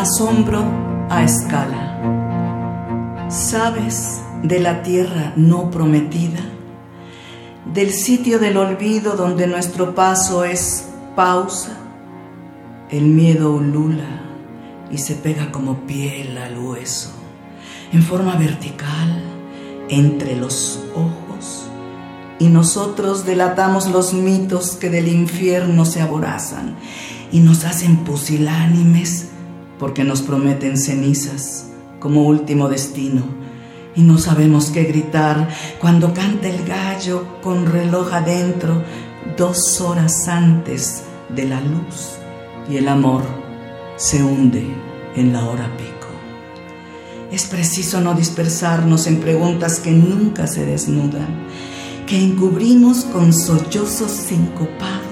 Asombro a escala. ¿Sabes de la tierra no prometida? Del sitio del olvido donde nuestro paso es pausa. El miedo ulula y se pega como piel al hueso, en forma vertical, entre los ojos. Y nosotros delatamos los mitos que del infierno se aborazan y nos hacen pusilánimes porque nos prometen cenizas como último destino y no sabemos qué gritar cuando canta el gallo con reloj adentro dos horas antes de la luz y el amor se hunde en la hora pico. Es preciso no dispersarnos en preguntas que nunca se desnudan, que encubrimos con sollozo sincopado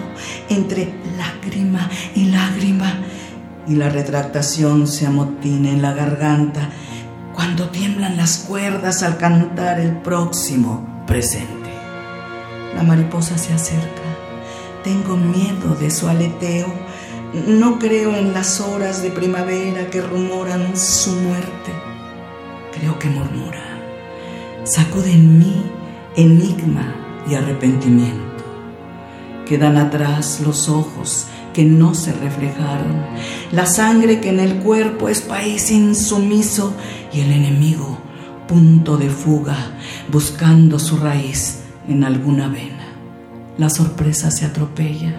entre lágrima y lágrima y la retractación se amotina en la garganta cuando tiemblan las cuerdas al cantar el próximo presente. La mariposa se acerca, tengo miedo de su aleteo, no creo en las horas de primavera que rumoran su muerte, creo que murmura, sacude en mí enigma y arrepentimiento. Quedan atrás los ojos que no se reflejaron, la sangre que en el cuerpo es país insumiso y el enemigo punto de fuga buscando su raíz en alguna vena. La sorpresa se atropella,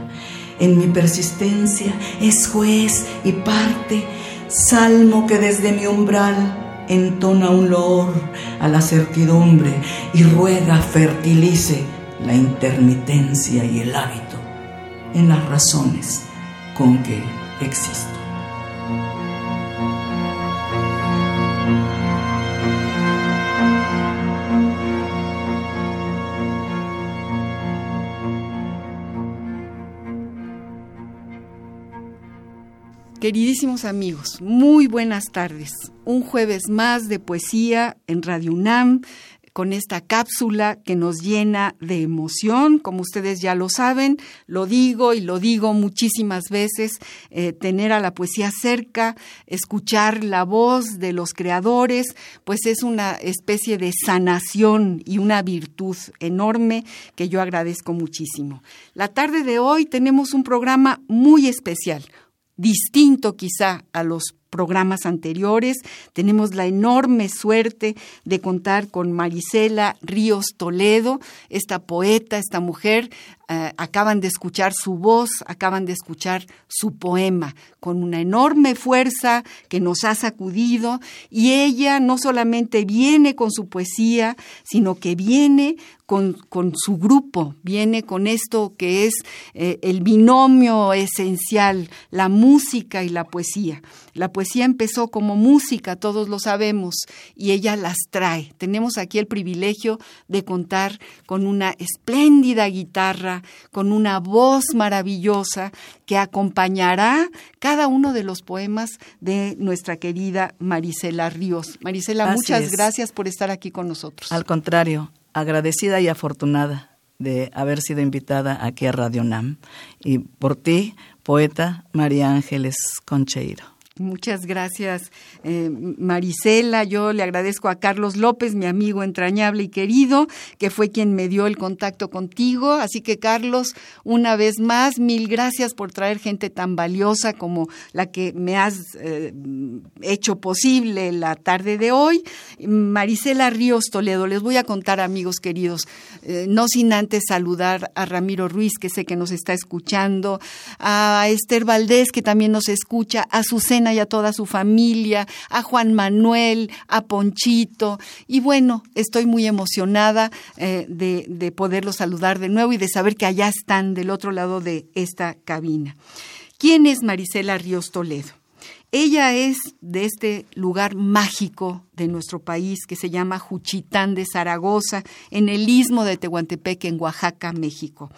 en mi persistencia es juez y parte, salmo que desde mi umbral entona un loor a la certidumbre y ruega fertilice la intermitencia y el hábito en las razones con que existo. Queridísimos amigos, muy buenas tardes. Un jueves más de poesía en Radio UNAM, con esta cápsula que nos llena de emoción, como ustedes ya lo saben, lo digo y lo digo muchísimas veces, eh, tener a la poesía cerca, escuchar la voz de los creadores, pues es una especie de sanación y una virtud enorme que yo agradezco muchísimo. La tarde de hoy tenemos un programa muy especial, distinto quizá a los programas anteriores. Tenemos la enorme suerte de contar con Marisela Ríos Toledo, esta poeta, esta mujer. Eh, acaban de escuchar su voz, acaban de escuchar su poema, con una enorme fuerza que nos ha sacudido y ella no solamente viene con su poesía, sino que viene con, su grupo, viene con esto que es eh, el binomio esencial, la música y. La poesía empezó como música, todos lo sabemos, y ella las trae. Tenemos aquí el privilegio de contar con una espléndida guitarra, con una voz maravillosa que acompañará cada uno de los poemas de nuestra querida Marisela Ríos. Marisela, muchas gracias por estar aquí con nosotros. Al contrario, agradecida y afortunada de haber sido invitada aquí a Radio NAM. Y por ti, poeta María Ángeles Concheiro. Muchas gracias, eh, Marisela. Yo le agradezco a Carlos López, mi amigo entrañable y querido, que fue quien me dio el contacto contigo. Así que, Carlos, una vez más, mil gracias por traer gente tan valiosa como la que me has eh, hecho posible la tarde de hoy. Marisela Ríos Toledo, les voy a contar, amigos queridos, eh, no sin antes saludar a Ramiro Ruiz, que sé que nos está escuchando, a Esther Valdés, que también nos escucha, a Susana Y a toda su familia, a Juan Manuel, a Ponchito. Y bueno, estoy muy emocionada eh, de, de poderlos saludar de nuevo y de saber que allá están del otro lado de esta cabina. ¿Quién es Marisela Ríos Toledo? Ella es de este lugar mágico de nuestro país que se llama Juchitán de Zaragoza, en el istmo de Tehuantepec, en Oaxaca, México.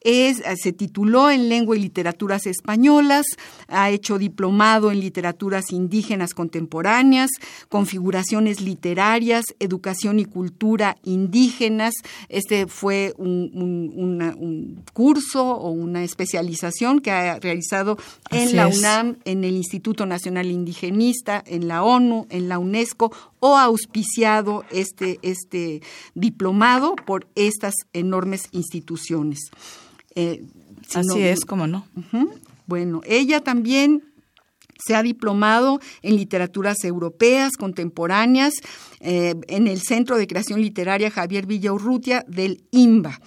Es, se tituló en Lengua y Literaturas Españolas, ha hecho diplomado en Literaturas Indígenas Contemporáneas, Configuraciones Literarias, Educación y Cultura Indígenas. Este fue un, un curso o una especialización que ha realizado en la UNAM, en el Instituto Nacional Indigenista, en la ONU, en la UNESCO o auspiciado este, este diplomado por estas enormes instituciones. Eh, Así es, como no. Bueno, ella también se ha diplomado en literaturas europeas contemporáneas eh, en el Centro de Creación Literaria Javier Villaurrutia del IMBA,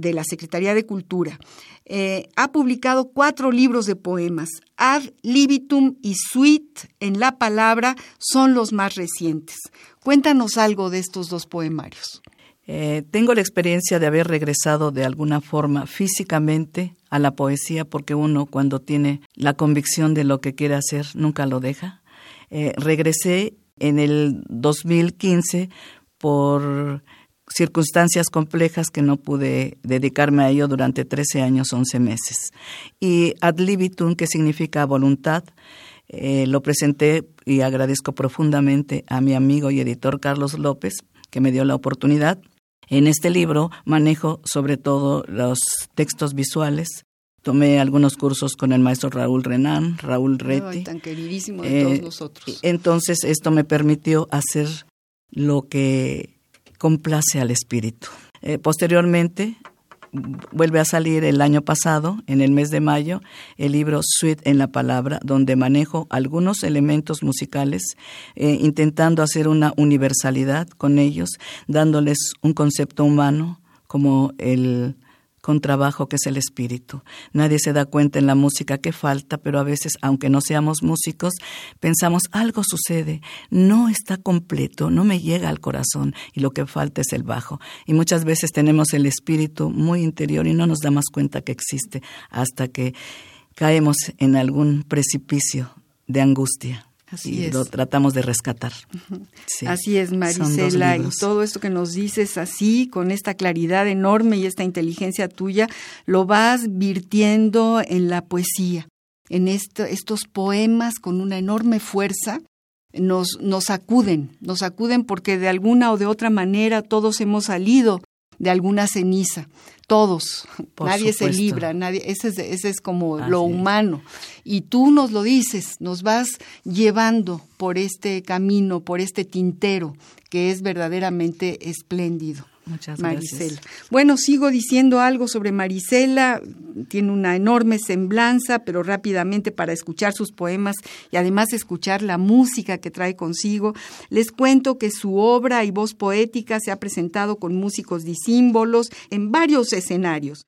de la Secretaría de Cultura. Eh, ha publicado cuatro libros de poemas. Ad libitum y Suite en la palabra son los más recientes. Cuéntanos algo de estos dos poemarios. Eh, tengo la experiencia de haber regresado de alguna forma físicamente a la poesía porque uno cuando tiene la convicción de lo que quiere hacer nunca lo deja. Eh, regresé en el 2015 por circunstancias complejas que no pude dedicarme a ello durante 13 años, 11 meses. Y ad libitum, que significa voluntad, eh, lo presenté y agradezco profundamente a mi amigo y editor Carlos López, que me dio la oportunidad. En este libro manejo sobre todo los textos visuales. Tomé algunos cursos con el maestro Raúl Renan, Raúl Reti. tan queridísimo de todos eh, nosotros. Entonces esto me permitió hacer lo que complace al espíritu. Eh, posteriormente, vuelve a salir el año pasado, en el mes de mayo, el libro Suite en la Palabra, donde manejo algunos elementos musicales, eh, intentando hacer una universalidad con ellos, dándoles un concepto humano como el con trabajo que es el espíritu. Nadie se da cuenta en la música que falta, pero a veces, aunque no seamos músicos, pensamos algo sucede, no está completo, no me llega al corazón y lo que falta es el bajo. Y muchas veces tenemos el espíritu muy interior y no nos damos cuenta que existe hasta que caemos en algún precipicio de angustia. Así y lo tratamos de rescatar. así es, Marisela, y todo esto que nos dices así, con esta claridad enorme y esta inteligencia tuya, lo vas virtiendo en la poesía, en estos poemas con una enorme fuerza. Nos, nos acuden, nos acuden porque de alguna o de otra manera todos hemos salido de alguna ceniza, todos, nadie se libra, nadie, ese es, ese es como lo humano. Y tú nos lo dices, nos vas llevando por este camino, por este tintero que es verdaderamente espléndido. Muchas Marisela. Bueno, sigo diciendo algo sobre Marisela. Tiene una enorme semblanza, pero rápidamente para escuchar sus poemas y además escuchar la música que trae consigo, les cuento que su obra y voz poética se ha presentado con músicos disímbolos en varios escenarios.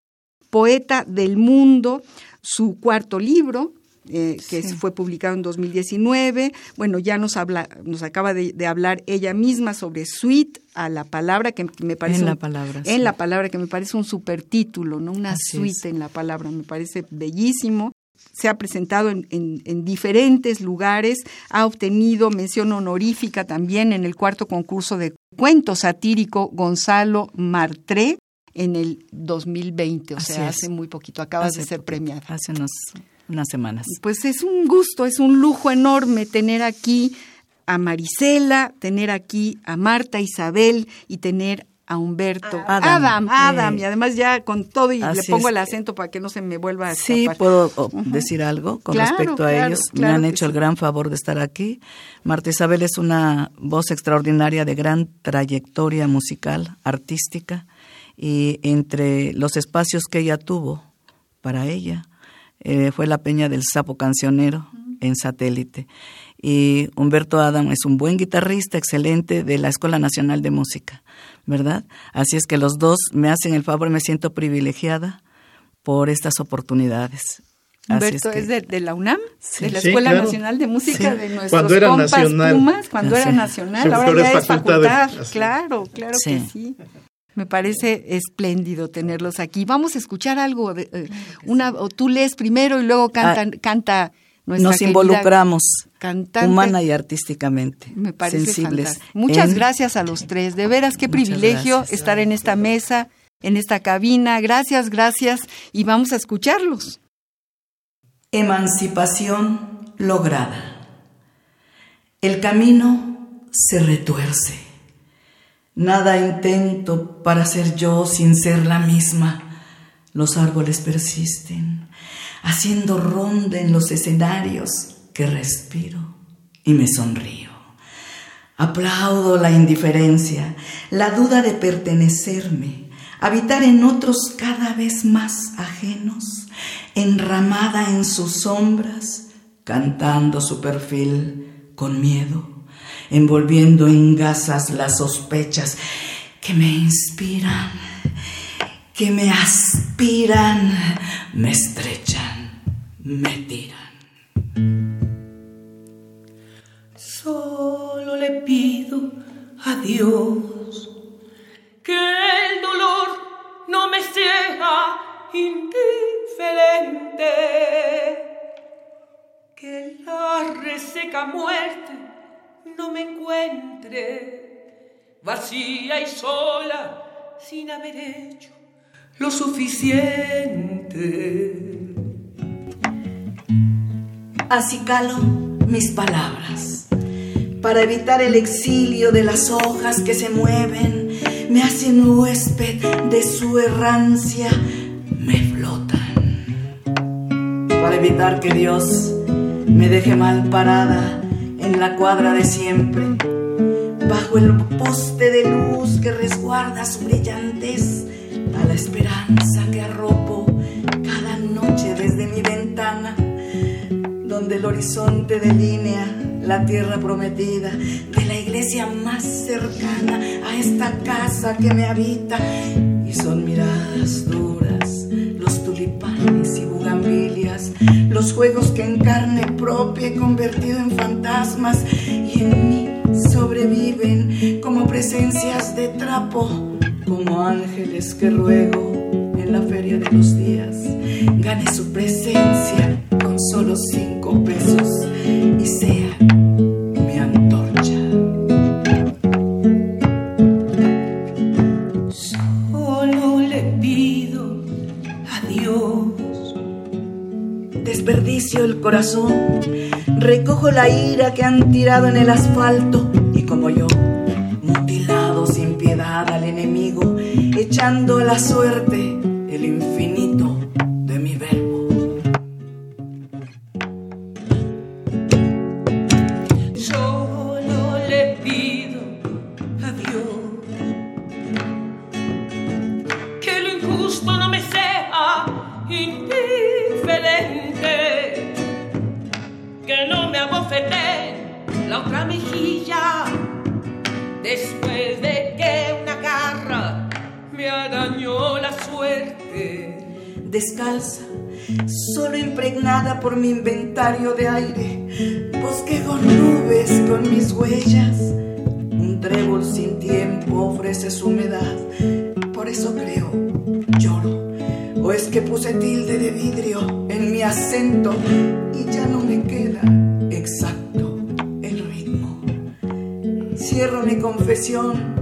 Poeta del mundo, su cuarto libro, eh, que fue publicado en 2019. Bueno, ya nos habla, nos acaba de, hablar ella misma sobre Suite a la palabra que me parece en la palabra en la palabra que me parece un super título, no una suite en la palabra, me parece bellísimo. Se ha presentado en, en, diferentes lugares, ha obtenido mención honorífica también en el cuarto concurso de cuento satírico Gonzalo Martré en el 2020, o sea, hace muy poquito, acabas de ser premiada. Hace unos unas semanas. Pues es un gusto, es un lujo enorme tener aquí a Marisela, tener aquí a Marta Isabel y tener a Humberto. Adam. Adam, y además ya con todo y le pongo el acento para que no se me vuelva a Sí, puedo decir algo con respecto a ellos. me han hecho el gran favor de estar aquí. Marta Isabel es una voz extraordinaria de gran trayectoria musical, artística, y entre los espacios que ella tuvo para ella, eh, fue la Peña del Sapo Cancionero en satélite. Y Humberto Adam es un buen guitarrista, excelente, de la Escuela Nacional de Música, ¿verdad? Así es que los dos me hacen el favor, me siento privilegiada por estas oportunidades. Humberto es, de, la UNAM, de la Sí, Escuela claro. Nacional de Música Sí. de nuestros Cuando era compas nacional. Pumas, cuando era Sí. nacional, Sí, ahora ya es facultad de- facultad. Claro, claro que Sí. Me parece espléndido tenerlos aquí. Vamos a escuchar algo de eh, una o tú lees primero y luego cantan, canta nuestra Ah, Nos involucramos cantante. humana y artísticamente. Me parece sensibles. fantástico. Muchas en- gracias a los tres. De veras, qué privilegio gracias. estar en esta mesa, en esta cabina. Gracias, gracias. Y vamos a escucharlos. Emancipación lograda. El camino se retuerce. Nada intento para ser yo sin ser la misma. Los árboles persisten, haciendo ronda en los escenarios que respiro y me sonrío. Aplaudo la indiferencia, la duda de pertenecerme, habitar en otros cada vez más ajenos, enramada en sus sombras, cantando su perfil con miedo, envolviendo en gasas las sospechas que me inspiran, que me aspiran, me estrechan, me tiran. Solo le pido a Dios que el dolor no me sea indiferente, que la reseca muerte no me encuentre vacía y sola sin haber hecho lo suficiente. Acicalo mis palabras para evitar el exilio de las hojas que se mueven, me hacen huésped de su errancia, me flotan. Para evitar que Dios me deje mal parada en la cuadra de siempre, bajo el poste de luz que resguarda su brillantez, a la esperanza que arropo cada noche desde mi ventana donde el horizonte delinea la tierra prometida de la iglesia más cercana a esta casa que me habita. Y son miradas duras, los tulipanes y bugambilias, los juegos que en carne propia he convertido en fantasmas y en mí sobreviven como presencias de trapo, como ángeles que ruego en la feria de los días. Gane su presencia con solo cinco pesos y sea recojo la ira que han tirado en el asfalto y como yo, mutilado sin piedad al enemigo, echando la suerte por mi inventario de aire, bosquejo nubes con mis huellas, un trébol sin tiempo ofrece su humedad, por eso creo, lloro, o es que puse tilde de vidrio en mi acento y ya no me queda exacto el ritmo. Cierro mi confesión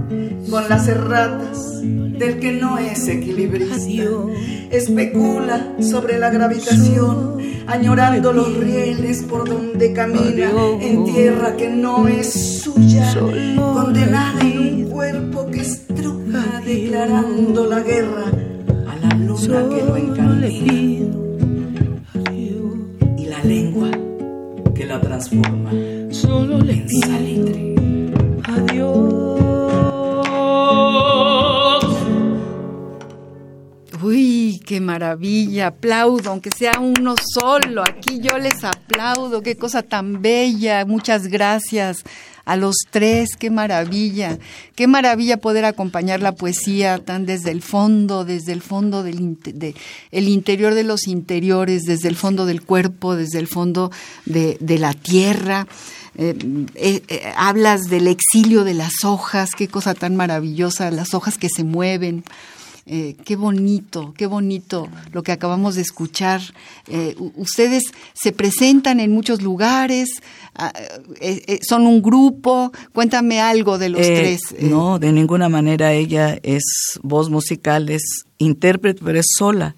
con las erratas del que no es equilibrista. Especula sobre la gravitación, añorando los rieles por donde camina en tierra que no es suya, condenada en un cuerpo que estruja, declarando la guerra a la luna que lo encandila qué maravilla, aplaudo, aunque sea uno solo, aquí yo les aplaudo, qué cosa tan bella, muchas gracias a los tres, qué maravilla, qué maravilla poder acompañar la poesía tan desde el fondo, desde el fondo del el interior de los interiores, desde el fondo del cuerpo, desde el fondo de, la tierra. Eh, eh, eh, hablas del exilio de las hojas, qué cosa tan maravillosa, las hojas que se mueven. Eh, qué bonito, qué bonito lo que acabamos de escuchar. Eh, ustedes se presentan en muchos lugares, ah, eh, son un grupo. Cuéntame algo de los tres. No, de ninguna manera ella es voz musical, es intérprete, pero es sola.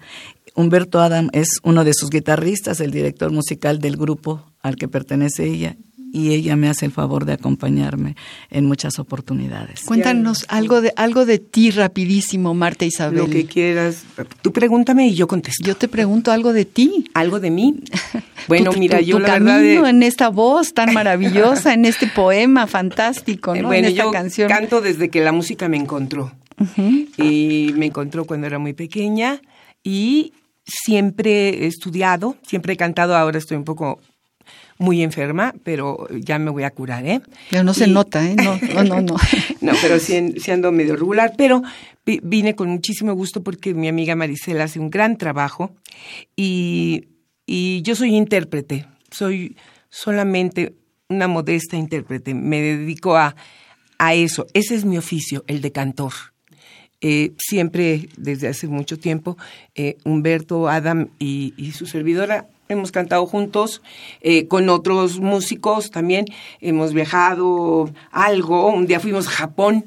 Humberto Adam es uno de sus guitarristas, el director musical del grupo al que pertenece ella, y ella me hace el favor de acompañarme en muchas oportunidades. Cuéntanos algo de algo de ti rapidísimo, Marta Isabel. Lo que quieras. Tú pregúntame y yo contesto. Yo te pregunto algo de ti. ¿Algo de mí? Bueno, mira, yo tu la camino en esta voz tan maravillosa, en este poema fantástico, ¿no? Bueno, en esta yo canción. canto desde que la música me encontró. Y me encontró cuando era muy pequeña y siempre he estudiado, siempre he cantado, ahora estoy un poco muy enferma, pero ya me voy a curar, ¿eh? Pero no se nota, ¿eh? No, no, no. No, pero sí, ando medio regular, pero vine con muchísimo gusto porque mi amiga Maricela hace un gran trabajo y, y yo soy intérprete, soy solamente una modesta intérprete, me dedico a, a eso, ese es mi oficio, el de cantor. Eh, siempre, desde hace mucho tiempo, eh, Humberto, Adam y, y, su servidora hemos cantado juntos eh, con otros músicos también, hemos viajado algo, un día fuimos a Japón.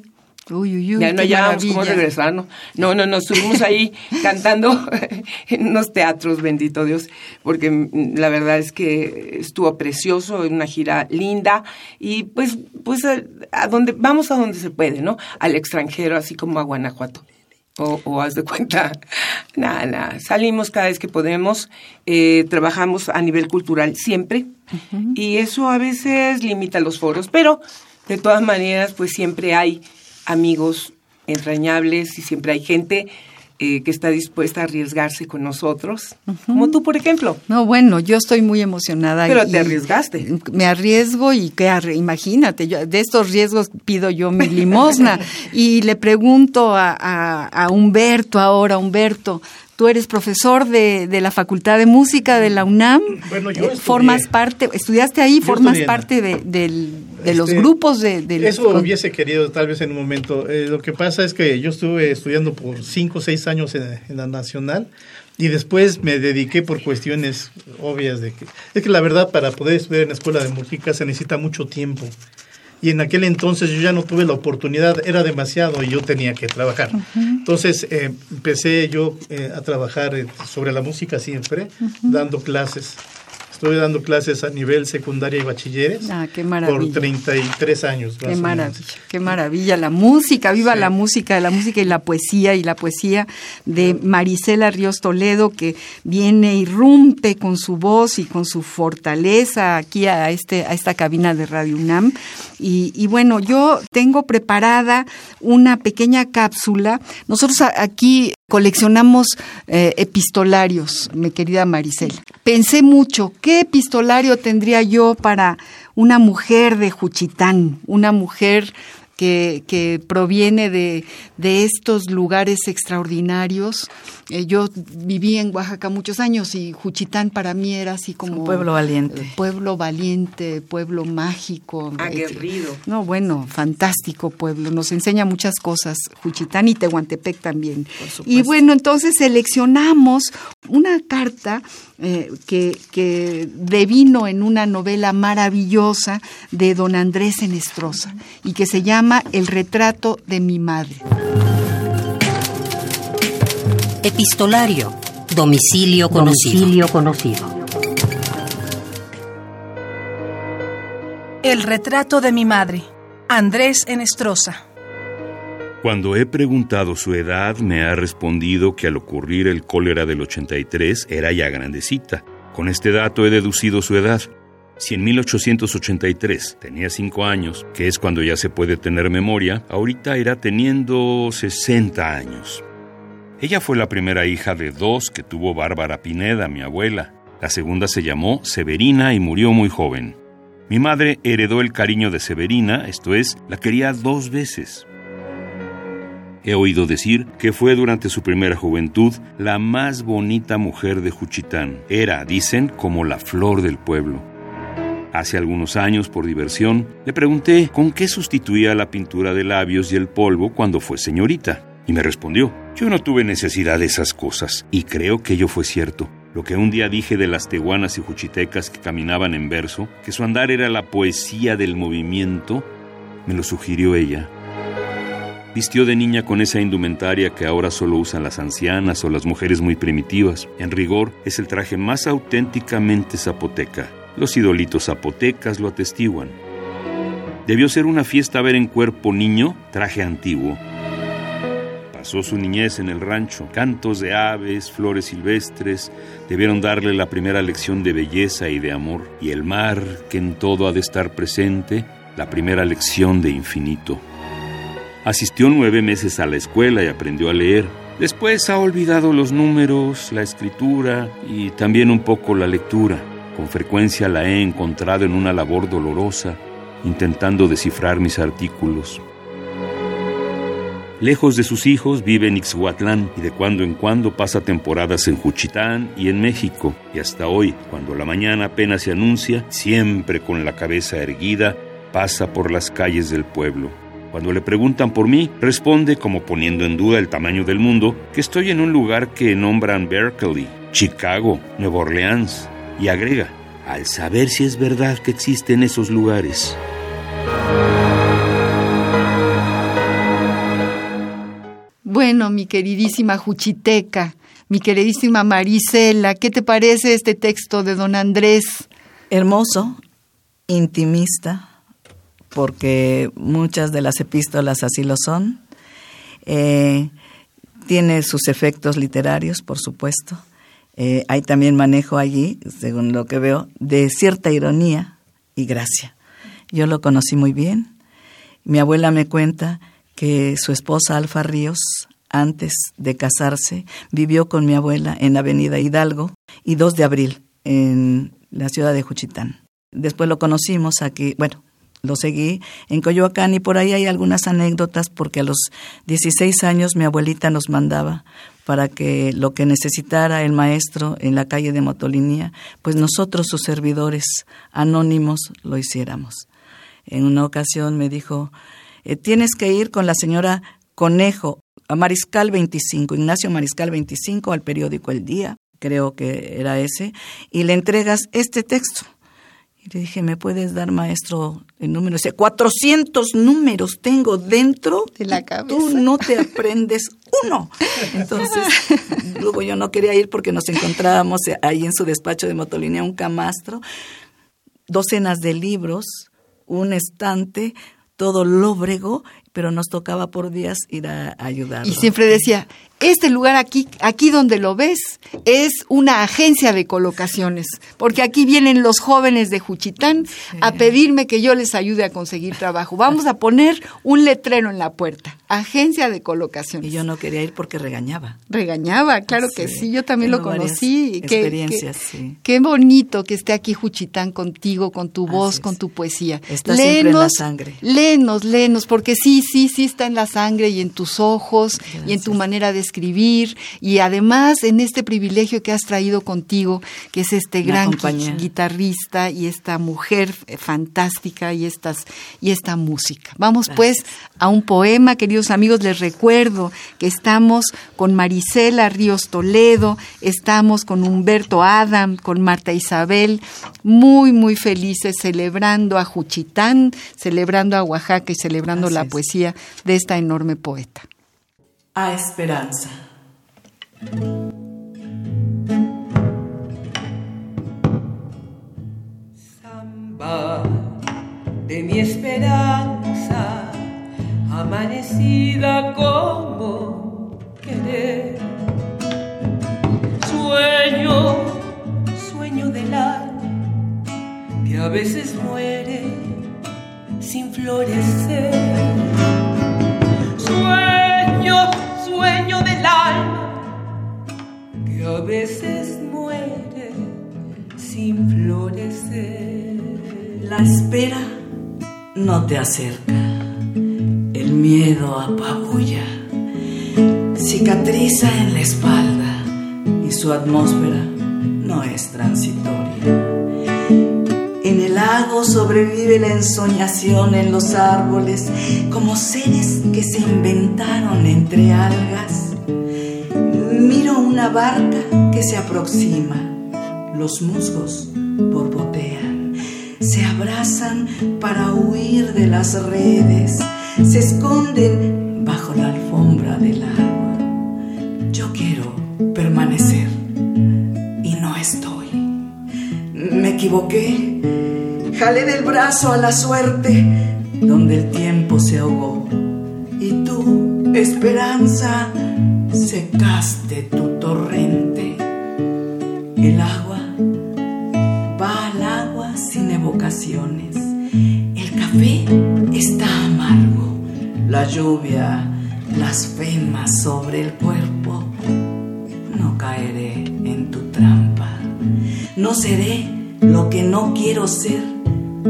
Uy, uy, uy, ya no hallábamos cómo regresar, ¿no? No, no, estuvimos ahí cantando en unos teatros, bendito Dios, porque mm, la verdad es que estuvo precioso, una gira linda, y pues, pues a, a donde, vamos a donde se puede, ¿no? Al extranjero, así como a Guanajuato o, haz de cuenta, nada, nada, salimos cada vez que podemos, eh, trabajamos a nivel cultural siempre y eso a veces limita los foros, pero de todas maneras pues siempre hay amigos entrañables y siempre hay gente eh, que está dispuesta a arriesgarse con nosotros, como tú, por ejemplo. No, bueno, yo estoy muy emocionada. Pero te arriesgaste. Me arriesgo y que imagínate, de estos riesgos pido yo mi limosna y le pregunto a, a Humberto ahora, Humberto, Tú eres profesor de, de, la Facultad de Música de la UNAM. Bueno, yo eh, formas parte, estudiaste ahí, formas parte de, de los este, grupos de... eso hubiese querido tal vez en un momento. Eh, lo que pasa es que yo estuve estudiando por cinco o seis años en, en, la Nacional y después me dediqué por cuestiones obvias de que... Es que la verdad para poder estudiar en la escuela de música se necesita mucho tiempo y en aquel entonces yo ya no tuve la oportunidad, era demasiado y yo tenía que trabajar. Entonces eh, empecé yo eh, a trabajar sobre la música siempre, dando clases. Estoy dando clases a nivel secundaria y bachilleres. Ah, qué maravilla. Por 33 años. Qué maravilla, qué maravilla. La música, viva la música, la música y la poesía, y la poesía de Marisela Ríos Toledo, que viene, irrumpe con su voz y con su fortaleza aquí a, este, a esta cabina de Radio UNAM. Y, y bueno, yo tengo preparada una pequeña cápsula. Nosotros aquí coleccionamos eh, epistolarios, mi querida Maricel. Pensé mucho, ¿qué epistolario tendría yo para una mujer de Juchitán, una mujer que, que proviene de, de estos lugares extraordinarios eh, yo viví en Oaxaca muchos años y Juchitán para mí era así como... Un pueblo valiente. Pueblo valiente, pueblo mágico. Aguerrido. No, bueno, fantástico pueblo. Nos enseña muchas cosas, Juchitán y Tehuantepec también. Y bueno, entonces seleccionamos una carta eh, que, que devino en una novela maravillosa de don Andrés Enestrosa y que se llama El retrato de mi madre. Epistolario. Domicilio conocido. conocido. El retrato de mi madre. Andrés Enestrosa. Cuando he preguntado su edad, me ha respondido que al ocurrir el cólera del 83 era ya grandecita. Con este dato he deducido su edad. Si en 1883 tenía 5 años, que es cuando ya se puede tener memoria, ahorita irá teniendo 60 años. Ella fue la primera hija de dos que tuvo Bárbara Pineda, mi abuela. La segunda se llamó Severina y murió muy joven. Mi madre heredó el cariño de Severina, esto es, la quería dos veces. He oído decir que fue durante su primera juventud la más bonita mujer de Juchitán. Era, dicen, como la flor del pueblo. Hace algunos años, por diversión, le pregunté con qué sustituía la pintura de labios y el polvo cuando fue señorita. Y me respondió, yo no tuve necesidad de esas cosas, y creo que ello fue cierto. Lo que un día dije de las tehuanas y juchitecas que caminaban en verso, que su andar era la poesía del movimiento, me lo sugirió ella. Vistió de niña con esa indumentaria que ahora solo usan las ancianas o las mujeres muy primitivas. En rigor, es el traje más auténticamente zapoteca. Los idolitos zapotecas lo atestiguan. Debió ser una fiesta ver en cuerpo niño traje antiguo. Pasó su niñez en el rancho. Cantos de aves, flores silvestres, debieron darle la primera lección de belleza y de amor. Y el mar, que en todo ha de estar presente, la primera lección de infinito. Asistió nueve meses a la escuela y aprendió a leer. Después ha olvidado los números, la escritura y también un poco la lectura. Con frecuencia la he encontrado en una labor dolorosa, intentando descifrar mis artículos. Lejos de sus hijos vive en Ixhuatlán y de cuando en cuando pasa temporadas en Juchitán y en México. Y hasta hoy, cuando la mañana apenas se anuncia, siempre con la cabeza erguida, pasa por las calles del pueblo. Cuando le preguntan por mí, responde como poniendo en duda el tamaño del mundo, que estoy en un lugar que nombran Berkeley, Chicago, Nueva Orleans, y agrega, al saber si es verdad que existen esos lugares. Bueno, mi queridísima Juchiteca, mi queridísima Marisela, ¿qué te parece este texto de don Andrés? Hermoso, intimista, porque muchas de las epístolas así lo son. Eh, tiene sus efectos literarios, por supuesto. Eh, hay también manejo allí, según lo que veo, de cierta ironía y gracia. Yo lo conocí muy bien. Mi abuela me cuenta que su esposa Alfa Ríos, antes de casarse, vivió con mi abuela en Avenida Hidalgo y 2 de abril en la ciudad de Juchitán. Después lo conocimos aquí, bueno, lo seguí en Coyoacán y por ahí hay algunas anécdotas porque a los 16 años mi abuelita nos mandaba para que lo que necesitara el maestro en la calle de Motolinía, pues nosotros sus servidores anónimos lo hiciéramos. En una ocasión me dijo, eh, tienes que ir con la señora Conejo a Mariscal 25, Ignacio Mariscal 25, al periódico El Día, creo que era ese, y le entregas este texto. Y le dije, ¿me puedes dar, maestro, el número? Dice, 400 números tengo dentro de la cabeza. Tú no te aprendes uno. Entonces, luego yo no quería ir porque nos encontrábamos ahí en su despacho de motolínea, un camastro, docenas de libros, un estante, todo lóbrego, pero nos tocaba por días ir a, ayudar. Y siempre decía, este lugar aquí, aquí donde lo ves, es una agencia de colocaciones, porque aquí vienen los jóvenes de Juchitán a pedirme que yo les ayude a conseguir trabajo. Vamos a poner un letrero en la puerta, agencia de colocaciones. Y yo no quería ir porque regañaba. Regañaba, claro que sí, yo también lo conocí. Experiencias, qué, sí. Qué bonito que esté aquí Juchitán contigo, con tu voz, con tu poesía. Está siempre en la sangre. Léenos, léenos, porque sí, sí, sí está en la sangre y en tus ojos y en tu manera de escribir. Y además en este privilegio que has traído contigo, que es este gran guitarrista y esta mujer fantástica y estas y esta música. Vamos pues a un poema, queridos amigos, les recuerdo que estamos con Marisela Ríos Toledo, estamos con Humberto Adam, con Marta Isabel, muy muy felices celebrando a Juchitán, celebrando a Oaxaca y celebrando la poesía de esta enorme poeta. A esperanza. Samba de mi esperanza, amanecida como querer. Sueño, sueño del alma, que a veces muere sin florecer sueño del alma que a veces muere sin florecer. La espera no te acerca, el miedo apabulla, cicatriza en la espalda y su atmósfera no es transitoria. En el lago sobrevive la ensoñación en los árboles como seres que se inventaron entre algas. Miro una barca que se aproxima, los musgos borbotean, se abrazan para huir de las redes, se esconden bajo la alfombra del agua. Equivoqué, jalé del brazo a la suerte donde el tiempo se ahogó y tú, esperanza, secaste tu torrente. El agua va al agua sin evocaciones. El café está amargo. La lluvia blasfema sobre el cuerpo. No caeré en tu trampa. No seré lo que no quiero ser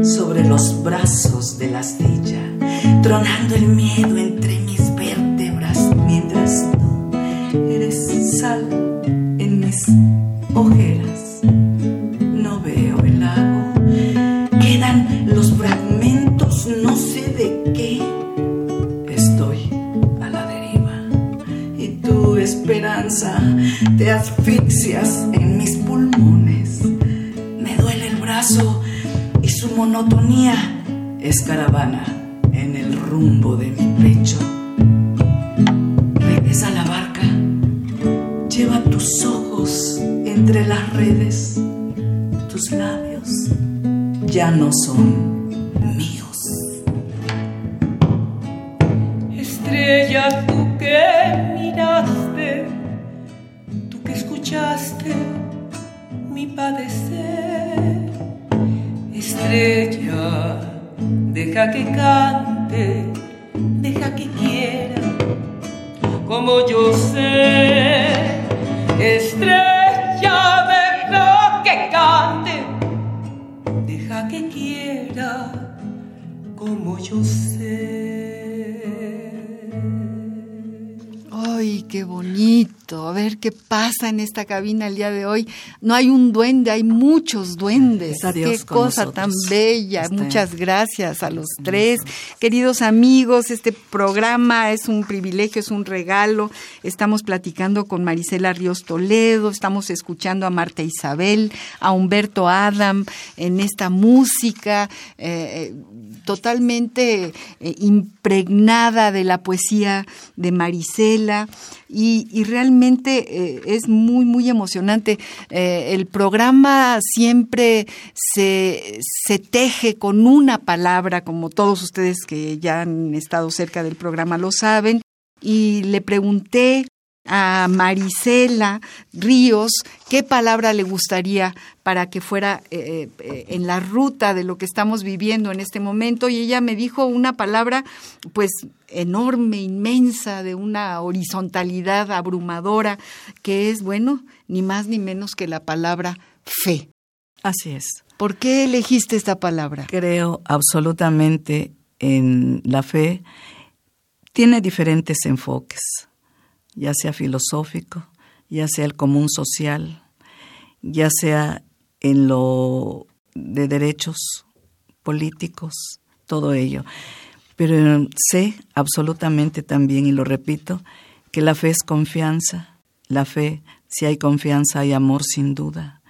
sobre los brazos de la astilla, tronando el miedo entre mis vértebras mientras tú eres sal en mis ojeras. No veo el lago, quedan los fragmentos, no sé de qué. Estoy a la deriva y tu esperanza te asfixias Ay, qué bonito. A ver qué pasa en esta cabina el día de hoy. No hay un duende, hay muchos duendes. Qué cosa nosotros. tan bella. Está- Muchas gracias a los tres. Queridos amigos, este programa es un privilegio, es un regalo. Estamos platicando con Marisela Ríos Toledo, estamos escuchando a Marta Isabel, a Humberto Adam en esta música. eh, eh, totalmente eh, impregnada de la poesía de Marisela y, realmente eh, es muy, muy emocionante. Eh, el programa siempre se teje con una palabra, como todos ustedes que ya han estado cerca del programa lo saben, y le pregunté a Marisela Ríos qué palabra le gustaría para que fuera eh, eh, en la ruta de lo que estamos viviendo en este momento y ella me dijo una palabra pues enorme, inmensa, de una horizontalidad abrumadora, que es, bueno, ni más ni menos que la palabra fe. Así es. ¿Por qué elegiste esta palabra? Creo absolutamente en la fe. Tiene diferentes enfoques, ya sea filosófico, ya sea el común social, ya sea en lo de derechos políticos, todo ello. Pero sé absolutamente también, y lo repito, que la fe es confianza. La fe, si hay confianza, hay amor sin duda.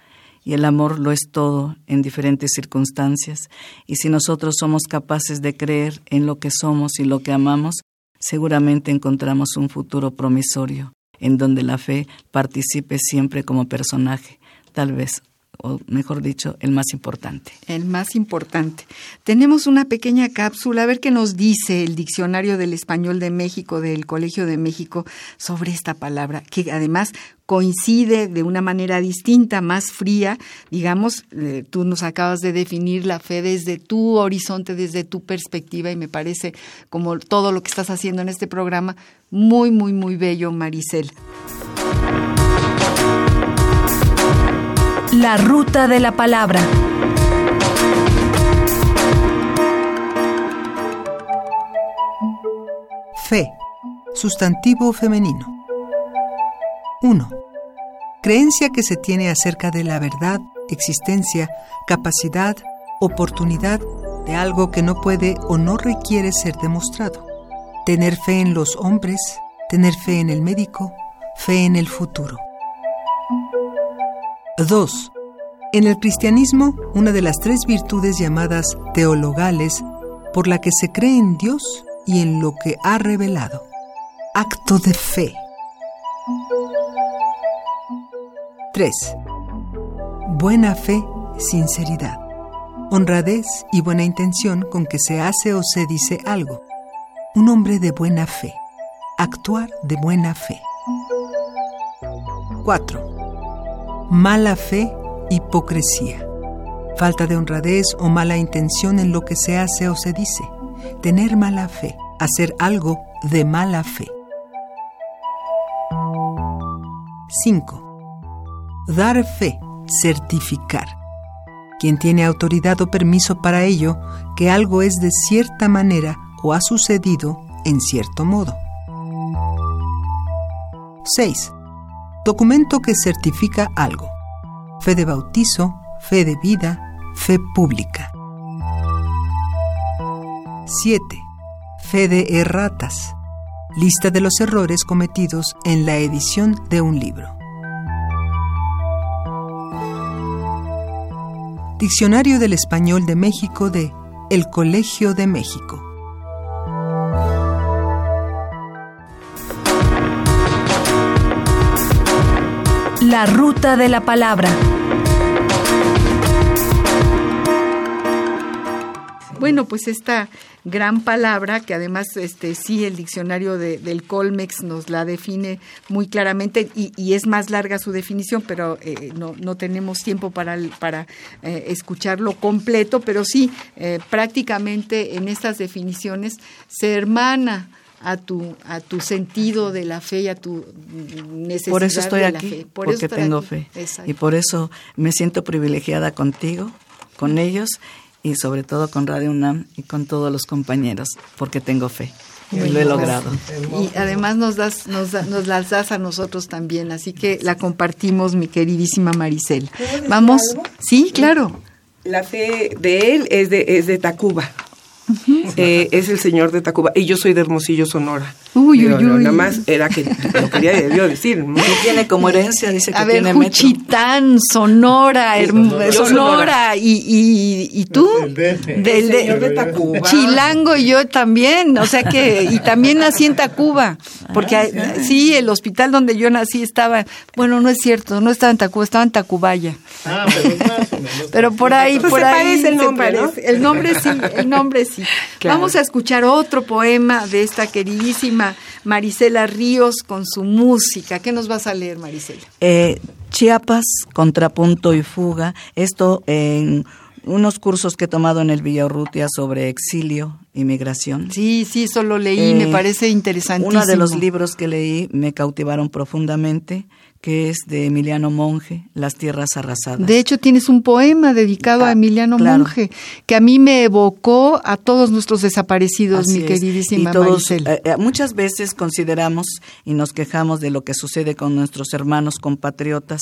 Y el amor lo es todo en diferentes circunstancias. Y si nosotros somos capaces de creer en lo que somos y lo que amamos, seguramente encontramos un futuro promisorio en donde la fe participe siempre como personaje, tal vez, o mejor dicho, el más importante. El más importante. Tenemos una pequeña cápsula, a ver qué nos dice el Diccionario del Español de México, del Colegio de México, sobre esta palabra, que además coincide de una manera distinta, más fría. Digamos, eh, tú nos acabas de definir la fe desde tu horizonte, desde tu perspectiva, y me parece, como todo lo que estás haciendo en este programa, muy, muy, muy bello, Maricel. La ruta de la palabra. Fe. Sustantivo femenino. 1. Creencia que se tiene acerca de la verdad, existencia, capacidad, oportunidad de algo que no puede o no requiere ser demostrado. Tener fe en los hombres, tener fe en el médico, fe en el futuro. 2. En el cristianismo, una de las tres virtudes llamadas teologales, por la que se cree en Dios y en lo que ha revelado. Acto de fe. 3. Buena fe, sinceridad. Honradez y buena intención con que se hace o se dice algo. Un hombre de buena fe. Actuar de buena fe. 4. Mala fe, hipocresía. Falta de honradez o mala intención en lo que se hace o se dice. Tener mala fe. Hacer algo de mala fe. 5. Dar fe, certificar. Quien tiene autoridad o permiso para ello, que algo es de cierta manera o ha sucedido en cierto modo. 6. Documento que certifica algo. Fe de bautizo, fe de vida, fe pública. 7. Fe de erratas. Lista de los errores cometidos en la edición de un libro. Diccionario del Español de México de El Colegio de México. La ruta de la palabra. Bueno, pues esta gran palabra que además este sí el diccionario de, del Colmex nos la define muy claramente y, y es más larga su definición, pero eh, no, no, tenemos tiempo para, para eh, escucharlo completo, pero sí, eh, prácticamente en estas definiciones se hermana a tu a tu sentido de la fe y a tu necesidad por eso estoy de aquí, la fe. Por porque eso tengo aquí. fe. Exacto. Y por eso me siento privilegiada contigo, con ellos y sobre todo con Radio UNAM y con todos los compañeros, porque tengo fe. Y lo he logrado. Y además nos das, nos, da- nos las das a nosotros también, así que la compartimos, mi queridísima Maricel. Vamos, sí, claro. La fe de él es de, es de Tacuba. Eh, es el señor de Tacuba. Y yo soy de Hermosillo, Sonora. Uy, Digo, uy, no, uy. Nada más era que lo quería debió decir. ¿no? ¿Qué tiene como herencia? Dice que A ver, tiene metro. Juchitán, Sonora, Sonora. Sonora, Sonora. y, y, y tú, El DF. del El de, señor de Tacuba. Chilango y yo también, o sea que, y también nací en Tacuba, porque hay- sí, el hospital donde yo nací estaba, bueno, no es cierto, no estaba en Tacuba, estaba en Tacubaya. Ah, pero más o menos. Pero por ahí, Pues por se ahí parece el nombre. El nombre sí, el nombre sí. Claro. Vamos a escuchar otro poema de esta queridísima Marisela Ríos con su música. ¿Qué nos vas a leer, Marisela? Eh, Chiapas, contrapunto y fuga. Esto en unos cursos que he tomado en el Villarrutia sobre exilio y migración. Sí, sí, eso lo leí, me Eh, parece interesantísimo. Uno de los libros que leí me cautivaron profundamente, que es de Emiliano Monge, Las tierras arrasadas. De hecho, tienes un poema dedicado a Ah, Emiliano claro. Monge, que a mí me evocó a todos nuestros desaparecidos, Así mi queridísima Y todos, eh, eh, muchas veces consideramos y nos quejamos de lo que sucede con nuestros hermanos compatriotas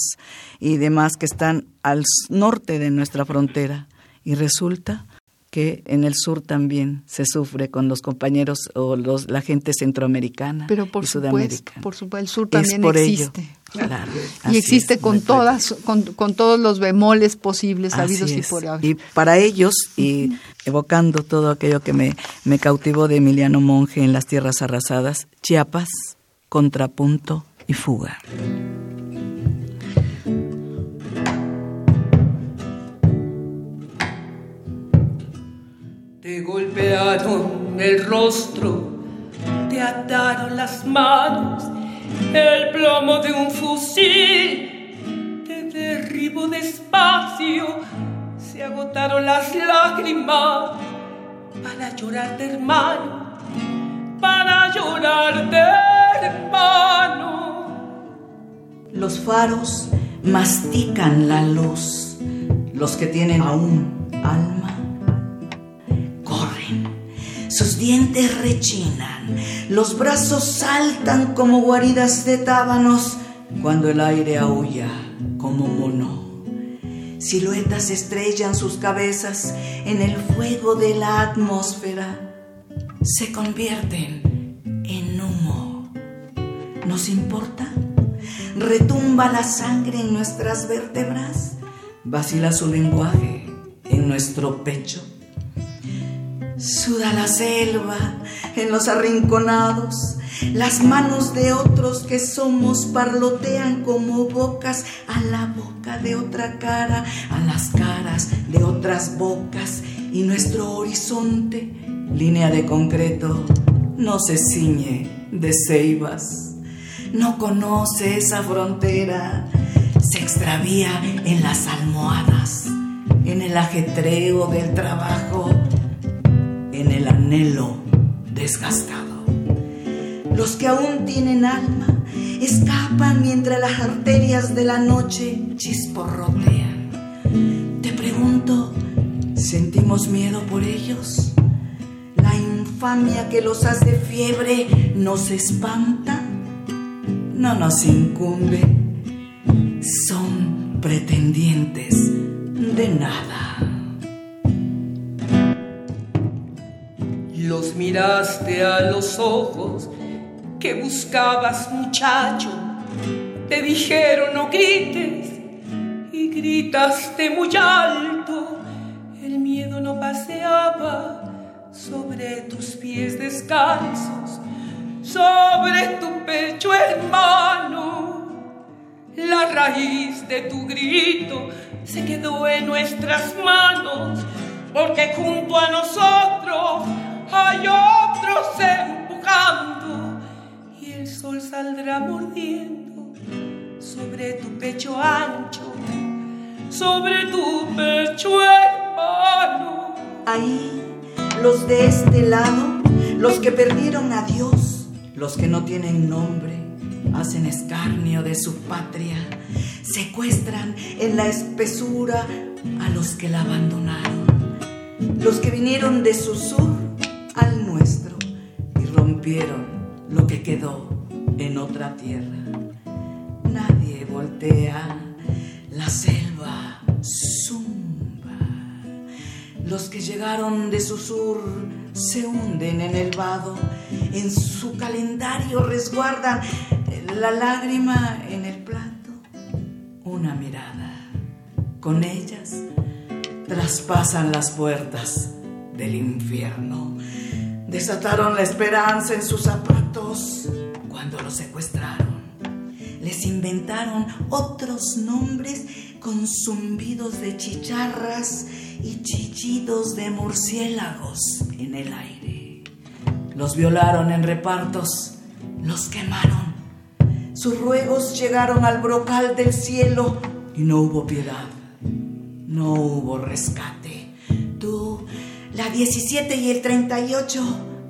y demás que están al norte de nuestra frontera. Y resulta que en el sur también se sufre con los compañeros o los, la gente centroamericana Pero por y supuesto, sudamericana. por supuesto, el sur Es también ello, existe. Claro, y existe es, con todas, con, con todos los bemoles posibles, habidos y por haber. Y para ellos, y evocando todo aquello que me, me cautivó de Emiliano Monge en las tierras arrasadas, Chiapas, contrapunto y fuga. Te golpearon el rostro, te ataron las manos, el plomo de un fusil te derribó despacio, se agotaron las lágrimas para llorarte hermano, para llorarte hermano. Los faros mastican la luz. Los que tienen aún alma dientes rechinan, los brazos saltan como guaridas de tábanos cuando el aire aúlla como mono. Siluetas estrellan sus cabezas en el fuego de la atmósfera. Se convierten en humo. ¿Nos importa? Retumba la sangre en nuestras vértebras. Vacila su lenguaje en nuestro pecho. Suda la selva en los arrinconados. Las manos de otros que somos parlotean como bocas a la boca de otra cara, a las caras de otras bocas. Y nuestro horizonte, línea de concreto, no se ciñe de ceibas. No conoce esa frontera. Se extravía en las almohadas, en el ajetreo del trabajo, en el anhelo desgastado. Los que aún tienen alma escapan mientras las arterias de la noche chisporrotean. Te pregunto, ¿sentimos miedo por ellos? ¿La infamia que los hace fiebre nos espanta? No nos incumbe. Son pretendientes de nada. Los miraste a los ojos que buscabas muchacho. Te dijeron no grites y gritaste muy alto. El miedo no paseaba sobre tus pies descalzos, sobre tu pecho hermano. La raíz de tu grito se quedó en nuestras manos, porque junto a nosotros hay otros empujando el sol saldrá mordiendo sobre tu pecho ancho, sobre tu pecho hermano. Ahí, los de este lado, los que perdieron a Dios, los que no tienen nombre, hacen escarnio de su patria, secuestran en la espesura a los que la abandonaron, los que vinieron de su sur y lo que quedó en otra tierra. Nadie voltea, la selva zumba. Los que llegaron de su sur se hunden en el vado, en su calendario resguardan la lágrima en el plato, una mirada. Con ellas traspasan las puertas del infierno. Desataron la esperanza en sus zapatos cuando los secuestraron. Les inventaron otros nombres con zumbidos de chicharras y chillidos de murciélagos en el aire. Los violaron en repartos, los quemaron. Sus ruegos llegaron al brocal del cielo y no hubo piedad, no hubo rescate. Tú la 17 y el 38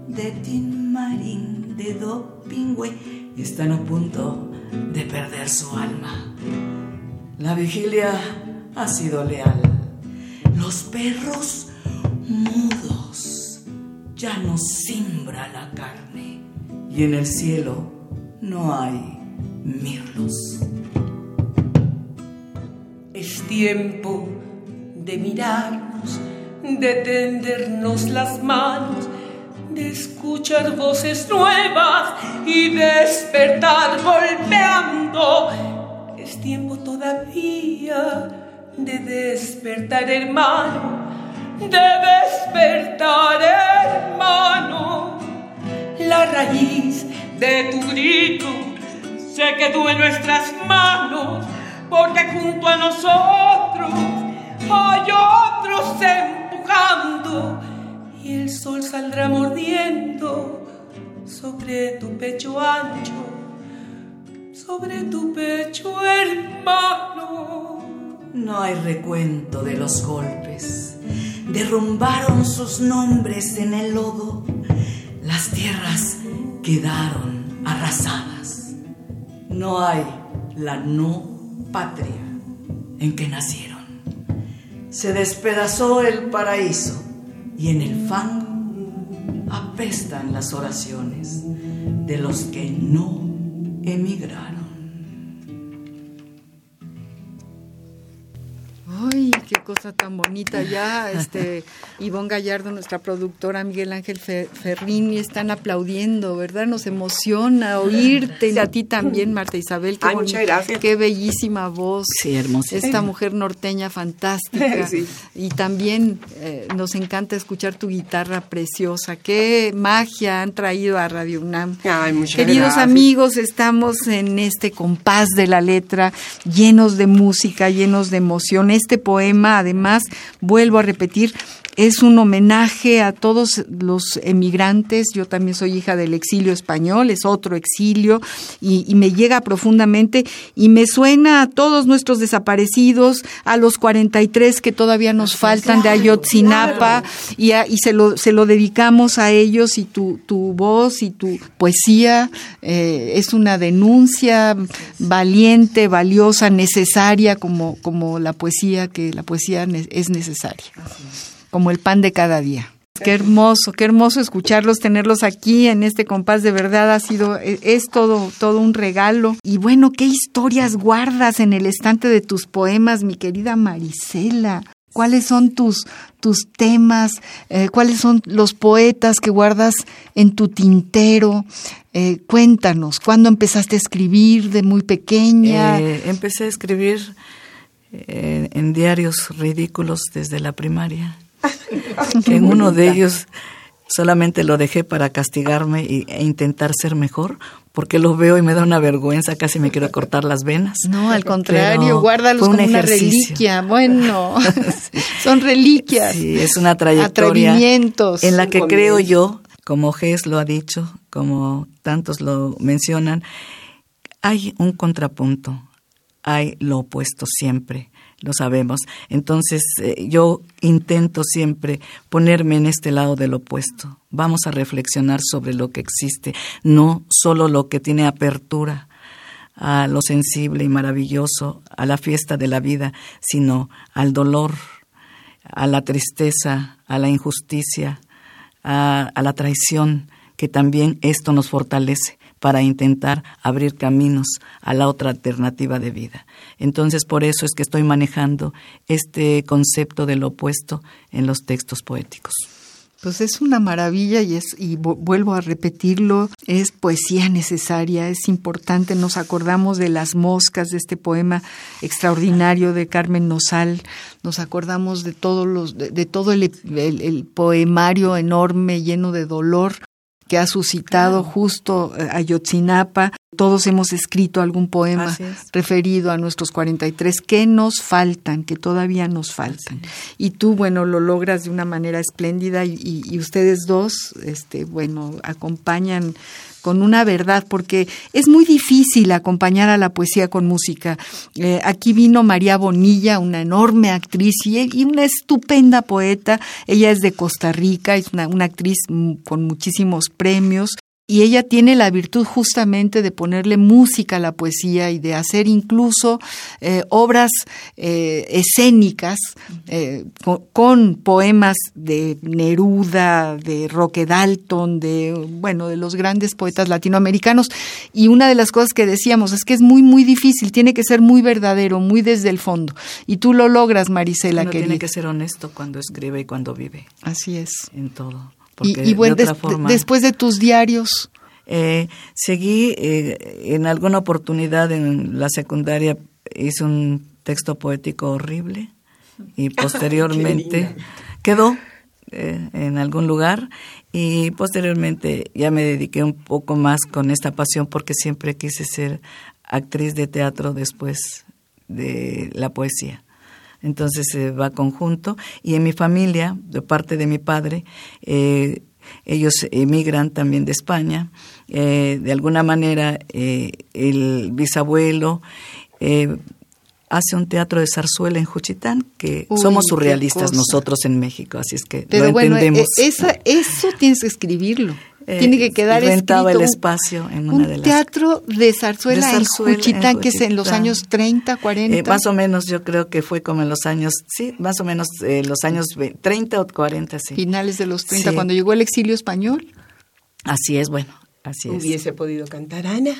de Tin Marín de Dopingüe están a punto de perder su alma. La vigilia ha sido leal. Los perros mudos ya no simbra la carne y en el cielo no hay mirlos. Es tiempo de mirarnos de tendernos las manos, de escuchar voces nuevas y despertar golpeando. Es tiempo todavía de despertar, hermano, de despertar, hermano. La raíz de tu grito se quedó en nuestras manos, porque junto a nosotros hay otros y el sol saldrá mordiendo sobre tu pecho ancho, sobre tu pecho hermano. No hay recuento de los golpes. Derrumbaron sus nombres en el lodo. Las tierras quedaron arrasadas. No hay la no patria en que nacieron. Se despedazó el paraíso y en el fango apestan las oraciones de los que no emigraron. Ay, qué cosa tan bonita. Ya, este, Ivonne Gallardo, nuestra productora, Miguel Ángel Ferrini, están aplaudiendo, ¿verdad? Nos emociona oírte. Y a ti también, Marta Isabel. Qué, muchas gracias. qué bellísima voz. Sí, hermosa. Esta mujer norteña fantástica. Y también eh, nos encanta escuchar tu guitarra preciosa. Qué magia han traído a Radio UNAM. Ay, muchas Queridos amigos, estamos en este compás de la letra, llenos de música, llenos de emoción. Este poema, además, vuelvo a repetir, es un homenaje a todos los emigrantes. Yo también soy hija del exilio español, es otro exilio, y, me llega profundamente y me suena a todos nuestros desaparecidos, a los 43 que todavía nos faltan de Ayotzinapa, y, y se, lo, se lo dedicamos a ellos, y tu, tu voz y tu poesía eh, es una denuncia valiente, valiosa, necesaria, como, como la poesía, que la poesía es necesaria como el pan de cada día. Qué hermoso, qué hermoso escucharlos, tenerlos aquí en este compás. De verdad ha sido, e, es todo, todo un regalo. Y bueno, qué historias guardas en el estante de tus poemas, mi querida Marisela. ¿Cuáles son tus, tus temas? Eh, ¿Cuáles son los poetas que guardas en tu tintero? Eh, cuéntanos, ¿cuándo empezaste a escribir de muy pequeña? Eh, empecé a escribir en diarios ridículos desde la primaria. en uno de ellos solamente lo dejé para castigarme e intentar ser mejor, porque lo veo y me da una vergüenza, casi me quiero cortar las venas. No, al contrario, guárdalos como una reliquia. Bueno, son reliquias. Sí, es una trayectoria en la que creo yo, como Gess lo ha dicho, como tantos lo mencionan, hay un contrapunto, hay lo opuesto siempre lo sabemos. Entonces eh, yo intento siempre ponerme en este lado del opuesto. Vamos a reflexionar sobre lo que existe, no solo lo que tiene apertura a lo sensible y maravilloso, a la fiesta de la vida, sino al dolor, a la tristeza, a la injusticia, a, a la traición, que también esto nos fortalece para intentar abrir caminos a la otra alternativa de vida. Entonces, por eso es que estoy manejando este concepto del opuesto en los textos poéticos. Pues es una maravilla y es y vuelvo a repetirlo, es poesía necesaria, es importante, nos acordamos de las moscas de este poema extraordinario de Carmen Nosal, nos acordamos de todos los de, todo el, el, poemario enorme lleno de dolor que ha suscitado justo eh, Ayotzinapa. Todos hemos escrito algún poema referido a nuestros 43 que nos faltan, que todavía nos faltan. Y tú, bueno, lo logras de una manera espléndida y, y ustedes dos, este, bueno, acompañan con una verdad, porque es muy difícil acompañar a la poesía con música. Eh, aquí vino María Bonilla, una enorme actriz y, una estupenda poeta. Ella es de Costa Rica, es una, una actriz con muchísimos premios y ella tiene la virtud justamente de ponerle música a la poesía y de hacer incluso eh, obras eh, escénicas eh, con, poemas de Neruda, de Roque Dalton, de bueno, de los grandes poetas latinoamericanos. Y una de las cosas que decíamos es que es muy muy difícil, tiene que ser muy verdadero, muy desde el fondo. Y tú lo logras, Marisela, que Tiene que ser honesto cuando escribe y cuando vive. Así es. En todo y, bueno, después de tus diarios. Eh, seguí eh, en alguna oportunidad en la secundaria, hice un texto poético horrible y posteriormente quedó eh, en algún lugar y posteriormente ya me dediqué un poco más con esta pasión porque siempre quise ser actriz de teatro después de la poesía entonces se va conjunto. Y en mi familia, de parte de mi padre, eh, ellos emigran también de España. Eh, de alguna manera, eh, el bisabuelo hace un teatro de zarzuela en Juchitán, que somos surrealistas nosotros en México, así es que lo entendemos. eso tienes que escribirlo. Eh, tiene que quedar rentaba escrito el espacio en una un de las teatro de zarzuela, de zarzuela en Juchitán, que es en los años 30, 40. Eh, más o menos yo creo que fue como en los años, sí, más o menos eh, los años ve- 30 o 40, sí. finales de los 30, Sí. cuando llegó el exilio español. Así es, bueno, así es. Hubiese podido cantar Ana.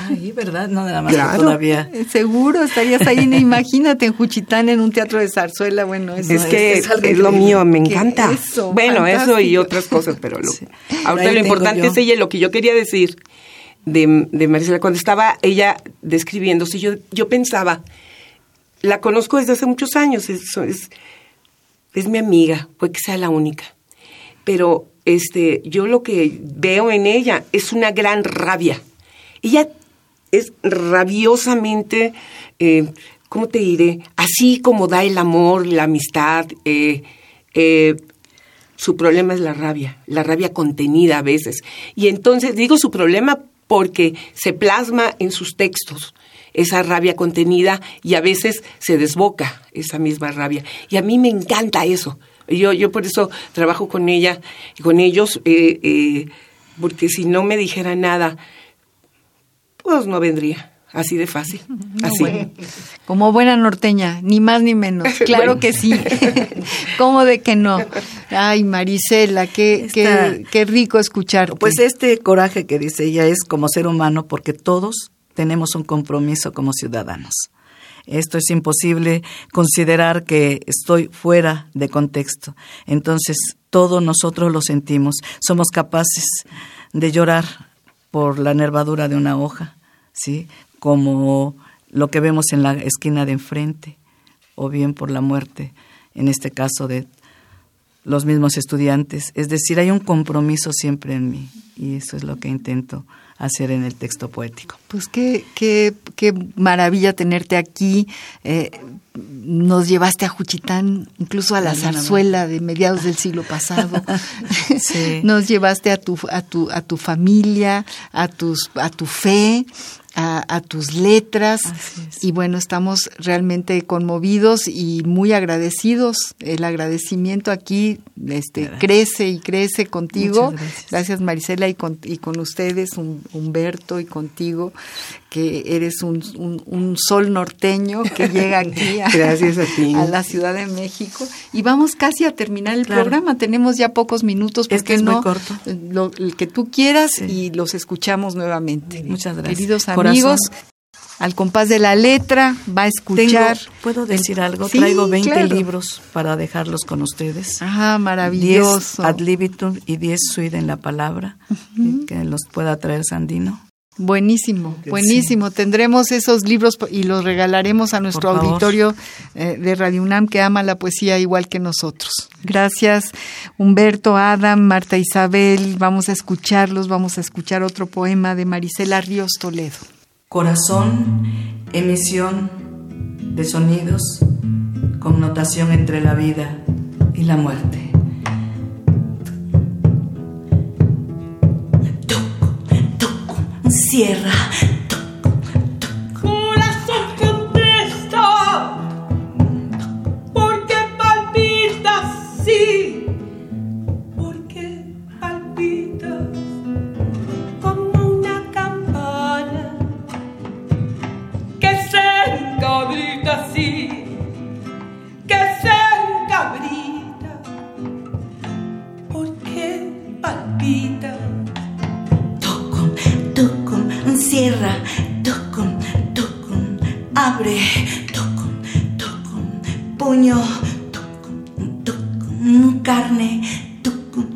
Ahí, ¿verdad? No, nada más que Claro. todavía. Seguro, estarías ahí, imagínate, en Juchitán, en un teatro de zarzuela, bueno, eso es que es lo mío, me encanta. eso, bueno, eso y otras cosas, pero lo, Sí. ahorita Ahí lo importante yo. es ella, lo que yo quería decir de, de Maricela, cuando estaba ella describiéndose, yo, yo pensaba, la conozco desde hace muchos años, es, es, es mi amiga, puede que sea la única, pero este, yo lo que veo en ella es una gran rabia. Ella es rabiosamente, eh, ¿cómo te diré? Así como da el amor, la amistad, eh, eh, su problema es la rabia, la rabia contenida a veces. Y entonces digo su problema porque se plasma en sus textos esa rabia contenida y a veces se desboca esa misma rabia. Y a mí me encanta eso. Yo, yo por eso trabajo con ella con ellos, porque si no me dijera nada, pues no vendría. Así de fácil. Así. Como buena norteña, ni más ni menos. Claro Bueno. que sí. ¿Cómo de que no? Ay, Marisela, qué, qué, qué rico escucharte. Pues este coraje que dice ella es como ser humano porque todos tenemos un compromiso como ciudadanos. Esto es imposible considerar que estoy fuera de contexto. Entonces, todos nosotros lo sentimos. Somos capaces de llorar por la nervadura de una hoja, ¿sí? Como lo que vemos en la esquina de enfrente, o bien por la muerte, en este caso de los mismos estudiantes. Es decir, hay un compromiso siempre en mí y eso es lo que intento hacer en el texto poético. Pues qué, qué, qué maravilla tenerte aquí. Eh, nos llevaste a Juchitán, incluso a la zarzuela de mediados del siglo pasado. Sí. Nos llevaste a tu, a tu, a tu familia, a tus, a tu fe, a, a tus letras. Y bueno, estamos realmente conmovidos y muy agradecidos. El agradecimiento aquí este, Gracias. crece y crece contigo. Gracias. Gracias Marisela y con, y con ustedes, un- Humberto y contigo, que eres un, un- un sol norteño que llega aquí a, Gracias a ti. a la Ciudad de México. Y vamos casi a terminar el Claro. programa, tenemos ya pocos minutos, Es porque que es muy no? corto. Lo, el que tú quieras Sí. y los escuchamos nuevamente. Muchas gracias. Queridos Corazón. amigos, al compás de la letra va a escuchar. Tengo- ¿Puedo decir algo? Sí, Traigo 20 claro. libros para dejarlos con ustedes. Ah, 10 maravilloso. ad libitum y 10 suid en la palabra, que los pueda traer Sandino. Buenísimo, buenísimo. Tendremos esos libros y los regalaremos a nuestro auditorio eh, de Radio UNAM que ama la poesía igual que nosotros. Gracias, Humberto, Adam, Marta Isabel. Vamos a escucharlos, vamos a escuchar otro poema de Marisela Ríos Toledo. Corazón, emisión de sonidos, connotación entre la vida y la muerte. Cierra, cierra, tocum, tocum, abre, tocum, tocum, puño, tocum, tocum, carne, tocum,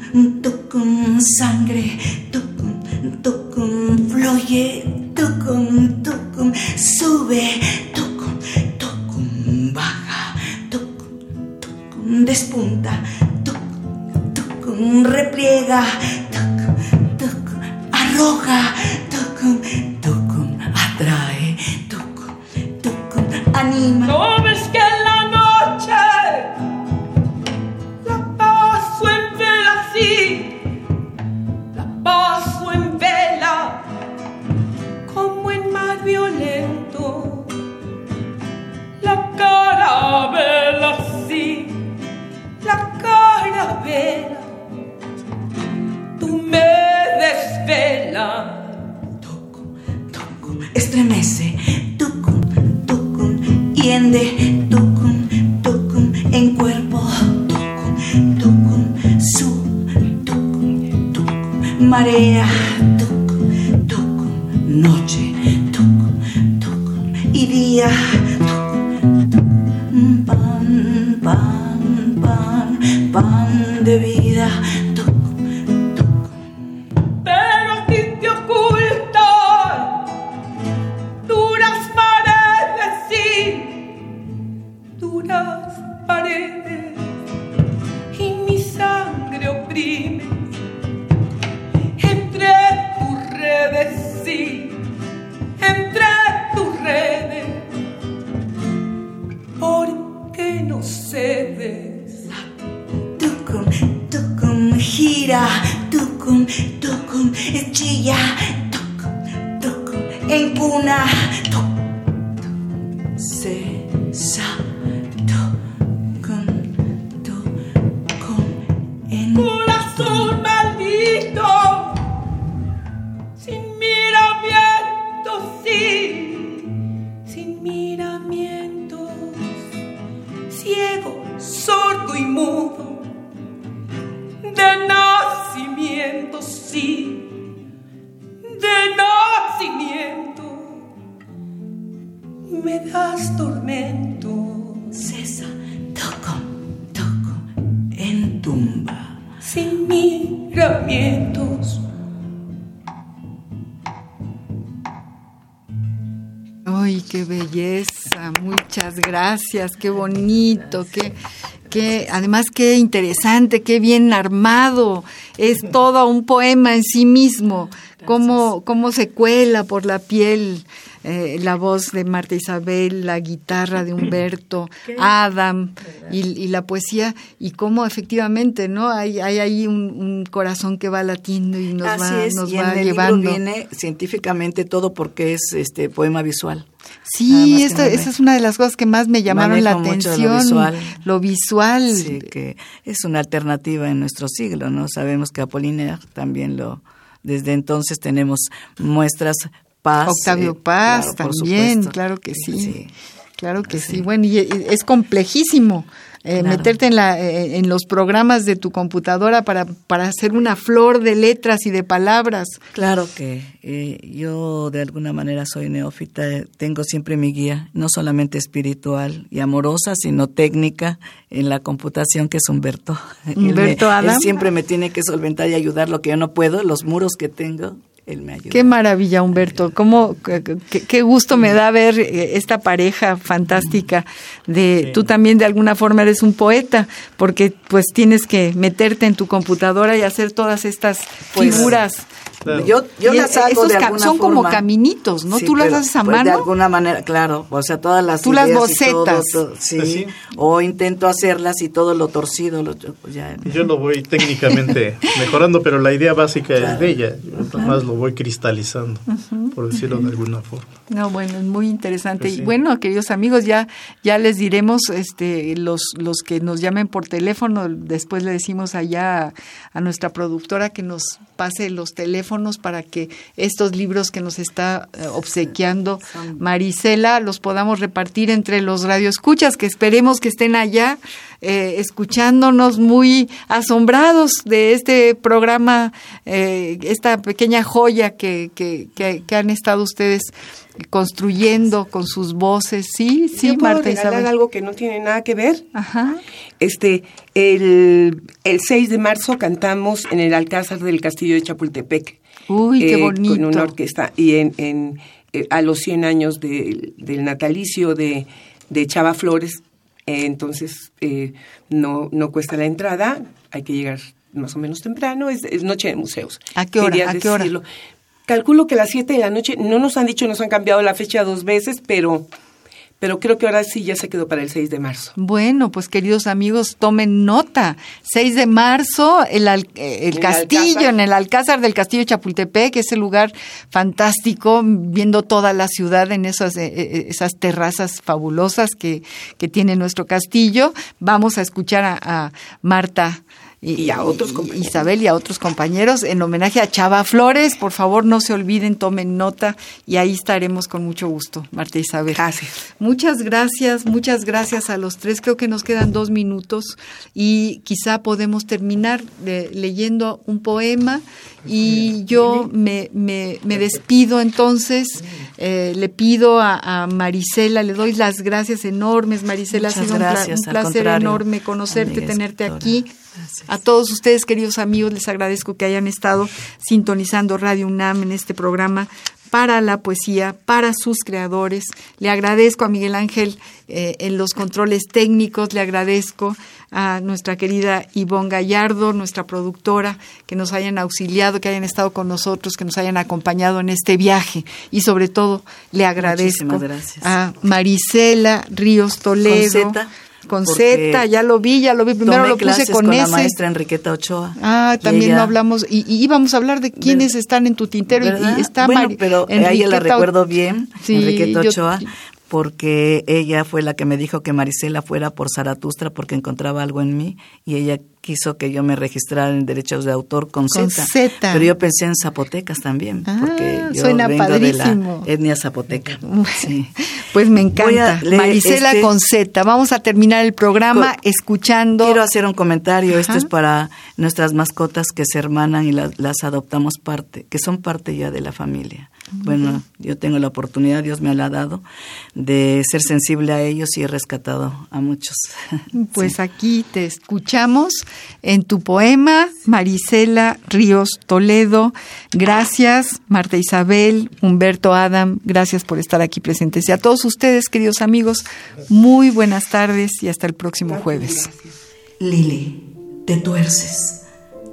tocum, sangre, tocum, tocum, fluye, tocum, tocum, sube, tocum, tocum, baja, tocum, tocum, despunta, tocum, tocum, repliega, gracias, qué bonito, qué, qué, además qué interesante, qué bien armado, es todo un poema en sí mismo, cómo, cómo se cuela por la piel eh, la voz de Marta Isabel, la guitarra de Humberto, Adam y, y la poesía, y cómo efectivamente, ¿no? Hay, hay ahí un, un corazón que va latiendo y nos Así va, es, nos y va en el llevando. libro viene científicamente todo porque es este poema visual. Sí, esa es una de las cosas que más me llamaron la mucho lo atención. visual. Lo visual. Sí, que es una alternativa en nuestro siglo, ¿no? Sabemos que Apollinaire también lo... Desde entonces tenemos muestras Paz. Octavio eh, Paz claro, también, claro que sí. Sí. Claro que sí. Bueno, y y es complejísimo eh, Claro. meterte en, la, eh, en los programas de tu computadora para, para hacer una flor de letras y de palabras. Claro que eh, yo de alguna manera soy neófita, eh, tengo siempre mi guía, no solamente espiritual y amorosa, sino técnica en la computación, que es Humberto. Él me- Humberto él Adam. siempre me tiene que solventar y ayudar lo que yo no puedo, los muros que tengo, él me ayuda. Qué maravilla, Humberto. Cómo, qué, gusto me da ver eh, esta pareja fantástica de tú también de alguna forma eres un poeta, porque pues tienes que meterte en tu computadora y hacer todas estas Pues, figuras. Claro. Yo, yo Y las hago esos de alguna son como caminitos, ¿no? Sí, ¿Tú las pero, haces a pues, De mano? alguna manera, claro. O sea, todas las Tú las ideas y todo, bocetas. todo, sí. Pues sí. O intento hacerlas y todo lo torcido, lo, pues ya. Yo lo voy técnicamente mejorando, pero la idea básica es de ella. Yo más lo voy cristalizando, por decirlo de alguna forma. No, bueno, es muy interesante. Pues Y bueno, queridos amigos, ya, ya les diremos, este, los, los que nos llamen por teléfono, después le decimos allá a, a nuestra productora que nos pase los teléfonos para que estos libros que nos está eh, obsequiando Marisela los podamos repartir entre los radioescuchas, que esperemos que estén allá eh, escuchándonos muy asombrados de este programa, eh, esta pequeña joya que, que, que, que han estado ustedes construyendo con sus voces. Sí, sí, ¿Yo puedo Marta regalar Isabel. algo que no tiene nada que ver? Ajá. Este, el, el 6 de marzo cantamos en el Alcázar del Castillo de Chapultepec. Uy, qué eh, bonito. Con una orquesta. Y en, en, eh, a los 100 años del- del natalicio de, de Chava Flores. eh, entonces, eh, no, no cuesta la entrada. Hay que llegar más o menos temprano. Es, es noche de museos. ¿A qué hora? ¿A qué hora? Calculo que a las 7 de la noche, no nos han dicho, nos han cambiado la fecha dos veces, pero, pero creo que ahora sí ya se quedó para el 6 de marzo. Bueno, pues queridos amigos, tomen nota. 6 de marzo, el, eh, el el castillo, en el Alcázar del Castillo de Chapultepec, ese lugar fantástico, viendo toda la ciudad en esas, eh, eh, esas terrazas fabulosas que, que tiene nuestro castillo. Vamos a escuchar a, a Marta Y, a otros compañeros. Isabel y a otros compañeros en homenaje a Chava Flores. Por favor, no se olviden, tomen nota y ahí estaremos con mucho gusto, Marta Isabel. Gracias. Muchas gracias, muchas gracias a los tres. Creo que nos quedan dos minutos y quizá podemos terminar de- leyendo un poema y yo me, me, me despido entonces. Eh, le pido a, a Marisela, le doy las gracias enormes. Marisela, Muchas ha sido un gracias, placer enorme conocerte, tenerte aquí. A todos ustedes, queridos amigos, les agradezco que hayan estado sintonizando Radio UNAM en este programa para la poesía, para sus creadores. Le agradezco a Miguel Ángel eh, en los controles técnicos, le agradezco a nuestra querida Ivonne Gallardo, nuestra productora, que nos hayan auxiliado, que hayan estado con nosotros, que nos hayan acompañado en este viaje. Y sobre todo, le agradezco a Marisela Ríos Toledo. Con Z, ya lo vi, ya lo vi. Primero Tomé lo puse clases con, con la maestra Enriqueta Ochoa. Ah, también ella- no hablamos. Y, y íbamos a hablar de quiénes están en tu tintero. y-. Y, está bueno, pero a ella la Enriqueta recuerdo bien, Sí, Enriqueta yo- Ochoa, porque ella fue la que me dijo que Marisela fuera por Zaratustra porque encontraba algo en mí y ella quiso que yo me registrara en derechos de autor con, Con Z. Pero yo pensé en zapotecas también, Ah, porque yo suena vengo padrísimo. de la etnia zapoteca. Sí. Pues me encanta. Marisela este- con Z. Vamos a terminar el programa escuchando. Quiero hacer un comentario. Esto es para nuestras mascotas que se hermanan y la- las adoptamos parte, que son parte ya de la familia. Bueno, yo tengo la oportunidad, Dios me la ha dado, de ser sensible a ellos y he rescatado a muchos. Pues aquí te escuchamos en tu poema, Marisela Ríos Toledo. Gracias, Marta Isabel, Humberto Adam, gracias por estar aquí presentes. Y a todos ustedes, queridos amigos, muy buenas tardes y hasta el próximo jueves. Lili, te tuerces.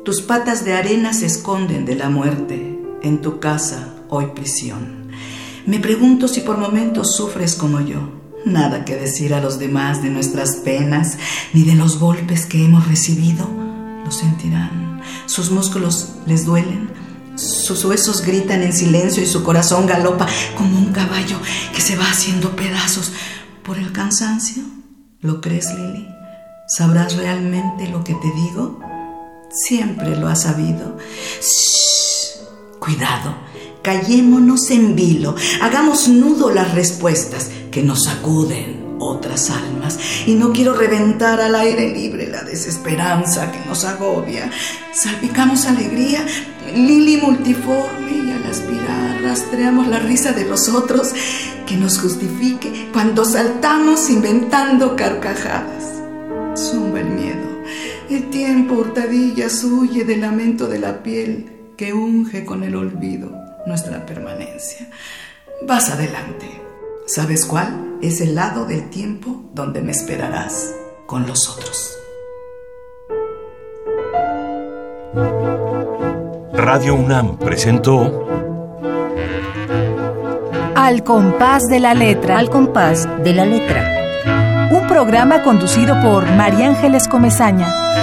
Tus patas de arena se esconden de la muerte. En tu casa, hoy prisión. Me pregunto si por momentos sufres como yo. Nada que decir a los demás de nuestras penas, ni de los golpes que hemos recibido. Lo sentirán. Sus músculos les duelen. Sus huesos gritan en silencio y su corazón galopa como un caballo que se va haciendo pedazos por el cansancio. ¿Lo crees, Lili? ¿Sabrás realmente lo que te digo? Siempre lo has sabido. Shh, cuidado, callémonos en vilo, hagamos nudo las respuestas que nos sacuden otras almas. Y no quiero reventar al aire libre la desesperanza que nos agobia. Salpicamos alegría, lili multiforme y al aspirar rastreamos la risa de los otros que nos justifique cuando saltamos inventando carcajadas. Zumba el miedo. El tiempo hurtadillas huye del lamento de la piel que unge con el olvido nuestra permanencia. Vas adelante. ¿Sabes cuál? Es el lado del tiempo donde me esperarás con los otros. Radio UNAM presentó Al compás de la letra. Al compás de la letra. Un programa conducido por María Ángeles Comezaña.